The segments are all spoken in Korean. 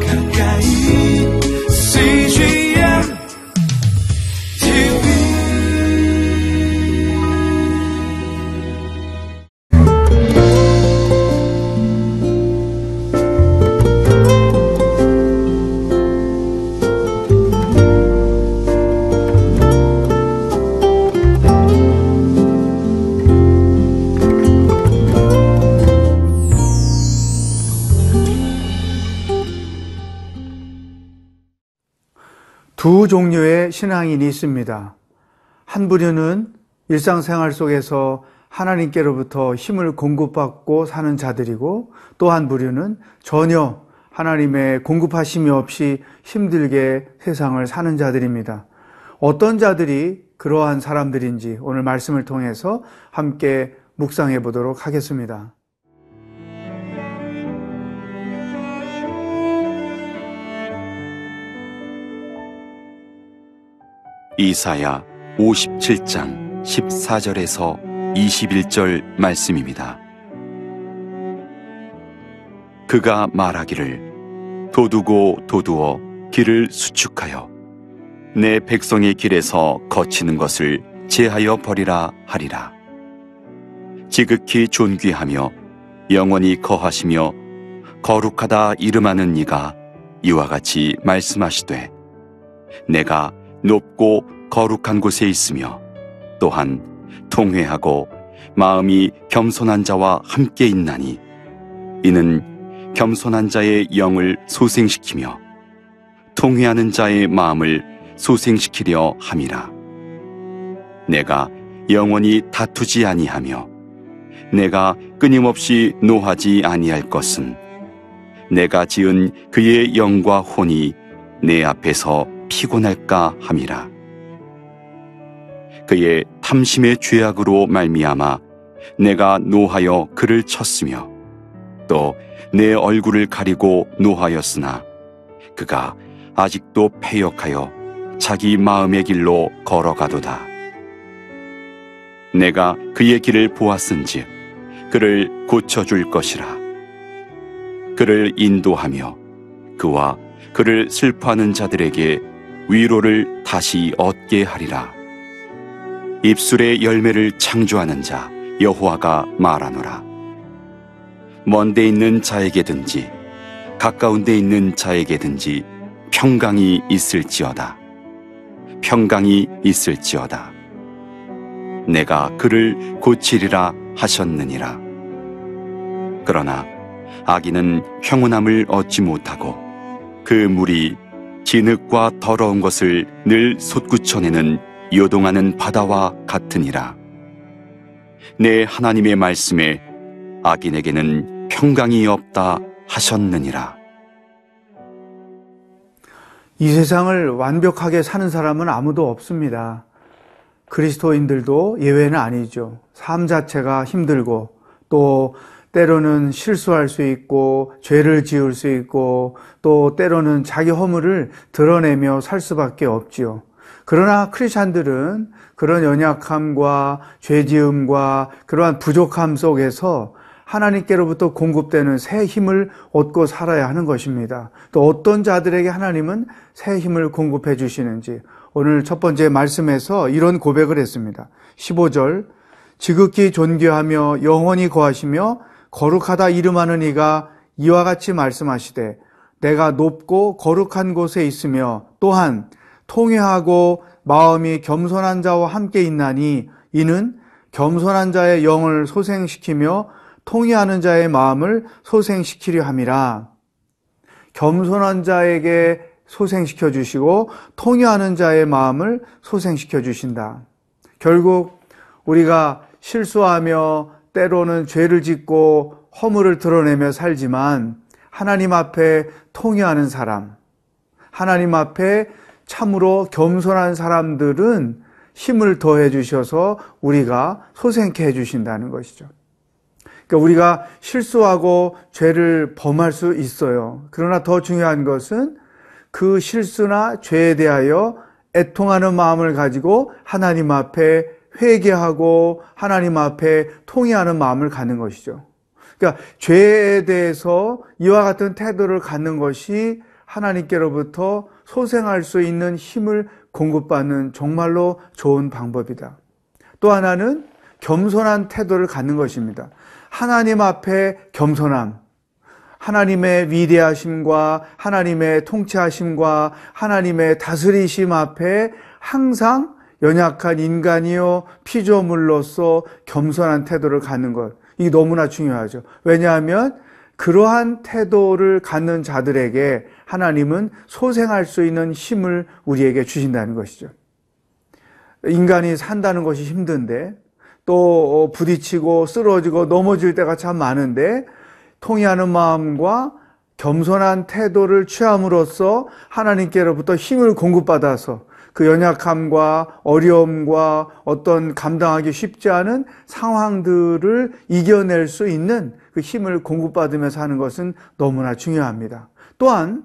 가까 두 종류의 신앙인이 있습니다. 한 부류는 일상생활 속에서 하나님께로부터 힘을 공급받고 사는 자들이고 또 한 부류는 전혀 하나님의 공급하심이 없이 힘들게 세상을 사는 자들입니다. 어떤 자들이 그러한 사람들인지 오늘 말씀을 통해서 함께 묵상해 보도록 하겠습니다. 이사야 57장 14절에서 21절 말씀입니다. 그가 말하기를 도두고 도두어 길을 수축하여 내 백성의 길에서 거치는 것을 제하여 버리라 하리라. 지극히 존귀하며 영원히 거하시며 거룩하다 이름하는 이가 이와 같이 말씀하시되 내가 높고 거룩한 곳에 있으며 또한 통회하고 마음이 겸손한 자와 함께 있나니 이는 겸손한 자의 영을 소생시키며 통회하는 자의 마음을 소생시키려 함이라. 내가 영원히 다투지 아니하며 내가 끊임없이 노하지 아니할 것은 내가 지은 그의 영과 혼이 내 앞에서 피곤할까 함이라. 그의 탐심의 죄악으로 말미암아 내가 노하여 그를 쳤으며 또 내 얼굴을 가리고 노하였으나 그가 아직도 패역하여 자기 마음의 길로 걸어가도다. 내가 그의 길을 보았은즉 그를 고쳐줄 것이라. 그를 인도하며 그와 그를 슬퍼하는 자들에게 위로를 다시 얻게 하리라. 입술의 열매를 창조하는 자 여호와가 말하노라. 먼데 있는 자에게든지 가까운 데 있는 자에게든지 평강이 있을지어다. 평강이 있을지어다. 내가 그를 고치리라 하셨느니라. 그러나 아기는 평온함을 얻지 못하고 그 물이 진흙과 더러운 것을 늘 솟구쳐내는 요동하는 바다와 같으니라. 내 하나님의 말씀에 악인에게는 평강이 없다 하셨느니라. 이 세상을 완벽하게 사는 사람은 아무도 없습니다. 그리스도인들도 예외는 아니죠. 삶 자체가 힘들고 또 때로는 실수할 수 있고 죄를 지을 수 있고 또 때로는 자기 허물을 드러내며 살 수밖에 없지요. 그러나 크리스찬들은 그런 연약함과 죄지음과 그러한 부족함 속에서 하나님께로부터 공급되는 새 힘을 얻고 살아야 하는 것입니다. 또 어떤 자들에게 하나님은 새 힘을 공급해 주시는지 오늘 첫 번째 말씀에서 이런 고백을 했습니다. 15절 지극히 존귀하며 영원히 거하시며 거룩하다 이름하는 이가 이와 같이 말씀하시되 내가 높고 거룩한 곳에 있으며 또한 통회하고 마음이 겸손한 자와 함께 있나니 이는 겸손한 자의 영을 소생시키며 통회하는 자의 마음을 소생시키려 함이라. 겸손한 자에게 소생시켜 주시고 통회하는 자의 마음을 소생시켜 주신다. 결국 우리가 실수하며 때로는 죄를 짓고 허물을 드러내며 살지만 하나님 앞에 통회하는 사람, 하나님 앞에 참으로 겸손한 사람들은 힘을 더해 주셔서 우리가 소생케 해 주신다는 것이죠. 그러니까 우리가 실수하고 죄를 범할 수 있어요. 그러나 더 중요한 것은 그 실수나 죄에 대하여 애통하는 마음을 가지고 하나님 앞에 회개하고 하나님 앞에 통회하는 마음을 갖는 것이죠. 그러니까 죄에 대해서 이와 같은 태도를 갖는 것이 하나님께로부터 소생할 수 있는 힘을 공급받는 정말로 좋은 방법이다. 또 하나는 겸손한 태도를 갖는 것입니다. 하나님 앞에 겸손함, 하나님의 위대하심과 하나님의 통치하심과 하나님의 다스리심 앞에 항상 연약한 인간이요 피조물로서 겸손한 태도를 갖는 것. 이게 너무나 중요하죠. 왜냐하면 그러한 태도를 갖는 자들에게 하나님은 소생할 수 있는 힘을 우리에게 주신다는 것이죠. 인간이 산다는 것이 힘든데 또 부딪히고 쓰러지고 넘어질 때가 참 많은데 통의하는 마음과 겸손한 태도를 취함으로써 하나님께로부터 힘을 공급받아서 그 연약함과 어려움과 어떤 감당하기 쉽지 않은 상황들을 이겨낼 수 있는 그 힘을 공급받으면서 하는 것은 너무나 중요합니다. 또한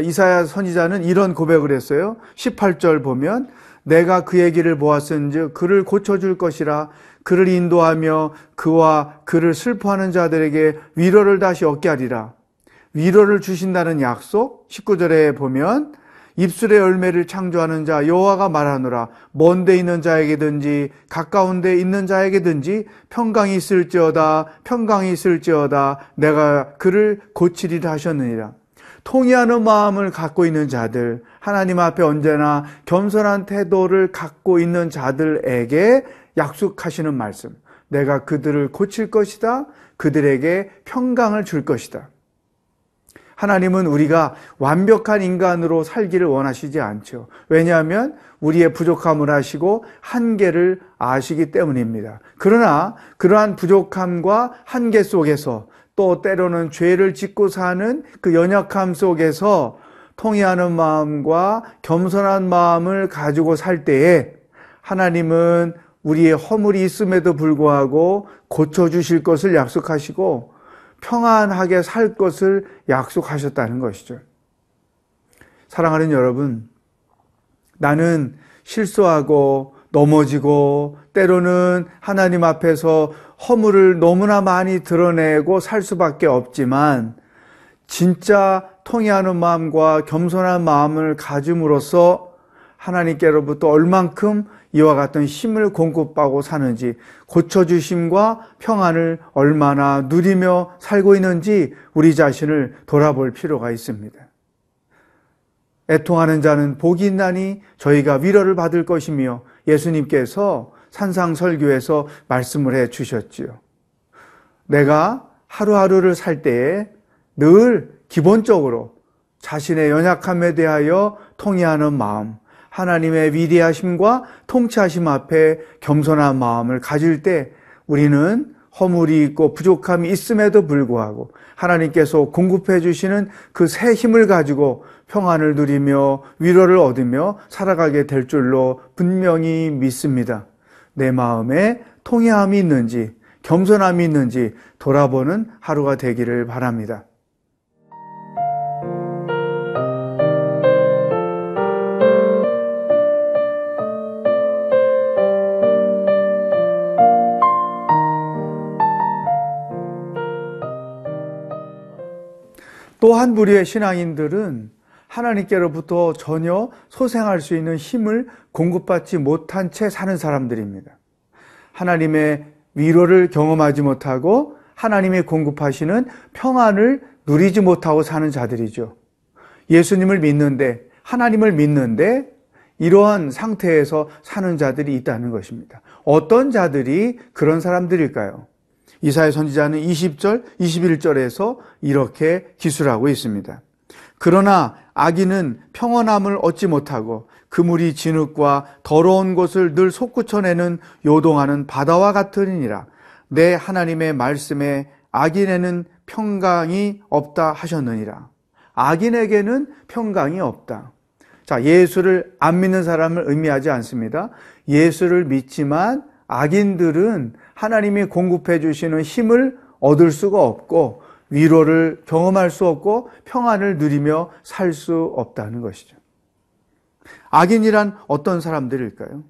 이사야 선지자는 이런 고백을 했어요. 18절 보면 내가 그의 길을 보았은즉 그를 고쳐줄 것이라 그를 인도하며 그와 그를 슬퍼하는 자들에게 위로를 다시 얻게 하리라. 위로를 주신다는 약속 19절에 보면 입술의 열매를 창조하는 자 여호와가 말하노라. 먼데 있는 자에게든지 가까운 데 있는 자에게든지 평강이 있을지어다 평강이 있을지어다 내가 그를 고치리라 하셨느니라. 통의하는 마음을 갖고 있는 자들 하나님 앞에 언제나 겸손한 태도를 갖고 있는 자들에게 약속하시는 말씀. 내가 그들을 고칠 것이다. 그들에게 평강을 줄 것이다 하나님은 우리가 완벽한 인간으로 살기를 원하시지 않죠. 왜냐하면 우리의 부족함을 아시고 한계를 아시기 때문입니다. 그러나 그러한 부족함과 한계 속에서 또 때로는 죄를 짓고 사는 그 연약함 속에서 통의하는 마음과 겸손한 마음을 가지고 살 때에 하나님은 우리의 허물이 있음에도 불구하고 고쳐주실 것을 약속하시고 평안하게 살 것을 약속하셨다는 것이죠. 사랑하는 여러분, 나는 실수하고 넘어지고 때로는 하나님 앞에서 허물을 너무나 많이 드러내고 살 수밖에 없지만 진짜 통해하는 마음과 겸손한 마음을 가짐으로써 하나님께로부터 얼만큼 이와 같은 힘을 공급하고 사는지 고쳐주심과 평안을 얼마나 누리며 살고 있는지 우리 자신을 돌아볼 필요가 있습니다. 애통하는 자는 복이 있나니 저희가 위로를 받을 것이며 예수님께서 산상설교에서 말씀을 해 주셨지요. 내가 하루하루를 살 때에 늘 기본적으로 자신의 연약함에 대하여 통해하는 마음, 하나님의 위대하심과 통치하심 앞에 겸손한 마음을 가질 때 우리는 허물이 있고 부족함이 있음에도 불구하고 하나님께서 공급해 주시는 그 새 힘을 가지고 평안을 누리며 위로를 얻으며 살아가게 될 줄로 분명히 믿습니다. 내 마음에 통해함이 있는지 겸손함이 있는지 돌아보는 하루가 되기를 바랍니다. 또 한 부류의 신앙인들은 하나님께로부터 전혀 소생할 수 있는 힘을 공급받지 못한 채 사는 사람들입니다. 하나님의 위로를 경험하지 못하고 하나님이 공급하시는 평안을 누리지 못하고 사는 자들이죠. 예수님을 믿는데, 하나님을 믿는데, 이러한 상태에서 사는 자들이 있다는 것입니다. 어떤 자들이 그런 사람들일까요? 이사야 선지자는 20절, 21절에서 이렇게 기술하고 있습니다. 그러나 아기는 평온함을 얻지 못하고 그물이 진흙과 더러운 곳을 늘 솟구쳐내는 요동하는 바다와 같으니라. 내 하나님의 말씀에 악인에는 평강이 없다 하셨느니라. 악인에게는 평강이 없다. 자, 예수를 안 믿는 사람을 의미하지 않습니다. 예수를 믿지만 악인들은 하나님이 공급해 주시는 힘을 얻을 수가 없고 위로를 경험할 수 없고 평안을 누리며 살 수 없다는 것이죠. 악인이란 어떤 사람들일까요?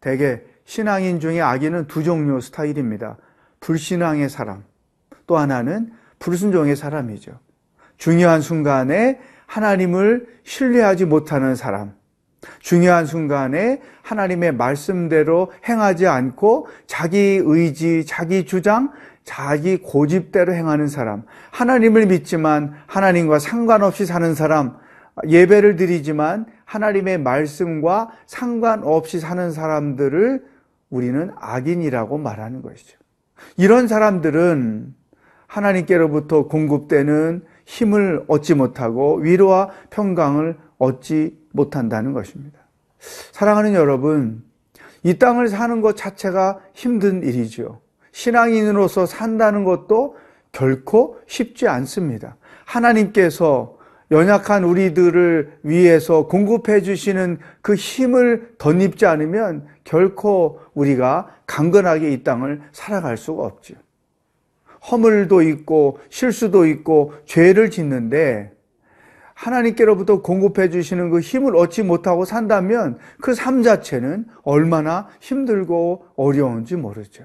대개 신앙인 중에 악인은 두 종류 스타일입니다. 불신앙의 사람, 또 하나는 불순종의 사람이죠. 중요한 순간에 하나님을 신뢰하지 못하는 사람. 중요한 순간에 하나님의 말씀대로 행하지 않고 자기 의지, 자기 주장, 자기 고집대로 행하는 사람. 하나님을 믿지만 하나님과 상관없이 사는 사람. 예배를 드리지만 하나님의 말씀과 상관없이 사는 사람들을 우리는 악인이라고 말하는 것이죠. 이런 사람들은 하나님께로부터 공급되는 힘을 얻지 못하고 위로와 평강을 얻지 못한다는 것입니다. 사랑하는 여러분, 이 땅을 사는 것 자체가 힘든 일이죠. 신앙인으로서 산다는 것도 결코 쉽지 않습니다. 하나님께서 연약한 우리들을 위해서 공급해 주시는 그 힘을 덧입지 않으면 결코 우리가 강건하게 이 땅을 살아갈 수가 없죠. 허물도 있고 실수도 있고 죄를 짓는데 하나님께로부터 공급해 주시는 그 힘을 얻지 못하고 산다면 그 삶 자체는 얼마나 힘들고 어려운지 모르죠.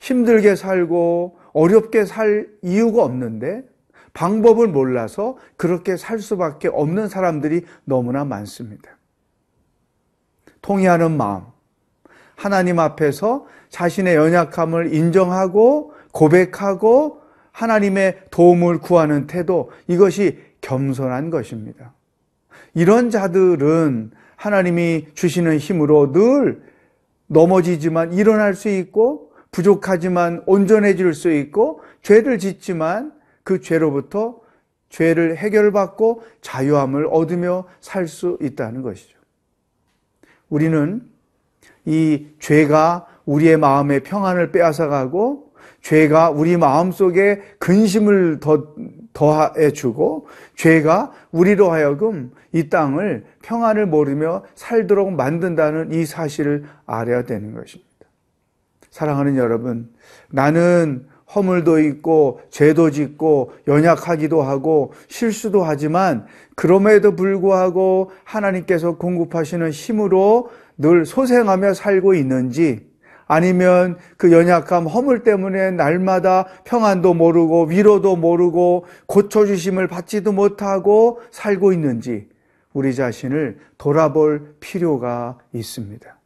힘들게 살고 어렵게 살 이유가 없는데 방법을 몰라서 그렇게 살 수밖에 없는 사람들이 너무나 많습니다. 통의하는 마음, 하나님 앞에서 자신의 연약함을 인정하고 고백하고 하나님의 도움을 구하는 태도, 이것이 겸손한 것입니다. 이런 자들은 하나님이 주시는 힘으로 늘 넘어지지만 일어날 수 있고 부족하지만 온전해질 수 있고 죄를 짓지만 그 죄로부터 죄를 해결받고 자유함을 얻으며 살 수 있다는 것이죠. 우리는 이 죄가 우리의 마음의 평안을 빼앗아가고 죄가 우리 마음 속에 근심을 더, 더해 주고 죄가 우리로 하여금 이 땅을 평안을 모르며 살도록 만든다는 이 사실을 알아야 되는 것입니다. 사랑하는 여러분, 나는 허물도 있고 죄도 짓고 연약하기도 하고 실수도 하지만 그럼에도 불구하고 하나님께서 공급하시는 힘으로 늘 소생하며 살고 있는지 아니면 그 연약함 허물 때문에 날마다 평안도 모르고 위로도 모르고 고쳐주심을 받지도 못하고 살고 있는지 우리 자신을 돌아볼 필요가 있습니다.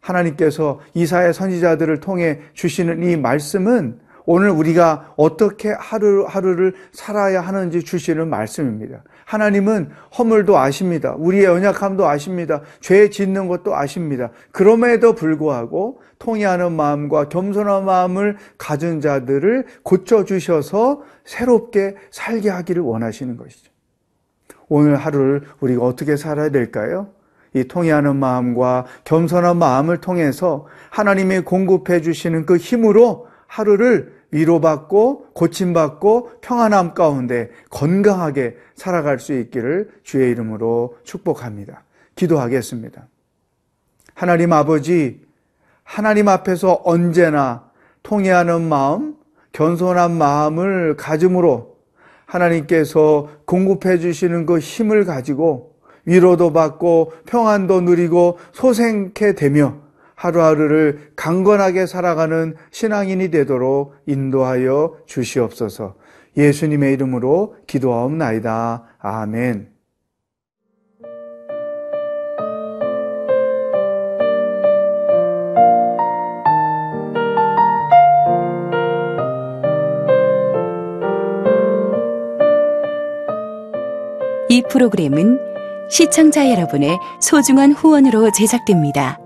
하나님께서 이사의 선지자들을 통해 주시는 이 말씀은 오늘 우리가 어떻게 하루, 하루를 살아야 하는지 주시는 말씀입니다. 하나님은 허물도 아십니다. 우리의 연약함도 아십니다. 죄 짓는 것도 아십니다. 그럼에도 불구하고 통회하는 마음과 겸손한 마음을 가진 자들을 고쳐주셔서 새롭게 살게 하기를 원하시는 것이죠. 오늘 하루를 우리가 어떻게 살아야 될까요? 이 통회하는 마음과 겸손한 마음을 통해서 하나님이 공급해 주시는 그 힘으로 하루를 위로받고 고침받고 평안함 가운데 건강하게 살아갈 수 있기를 주의 이름으로 축복합니다. 기도하겠습니다. 하나님 아버지, 하나님 앞에서 언제나 통해하는 마음, 겸손한 마음을 가짐으로 하나님께서 공급해 주시는 그 힘을 가지고 위로도 받고 평안도 누리고 소생케 되며 하루하루를 강건하게 살아가는 신앙인이 되도록 인도하여 주시옵소서. 예수님의 이름으로 기도하옵나이다. 아멘. 이 프로그램은 시청자 여러분의 소중한 후원으로 제작됩니다.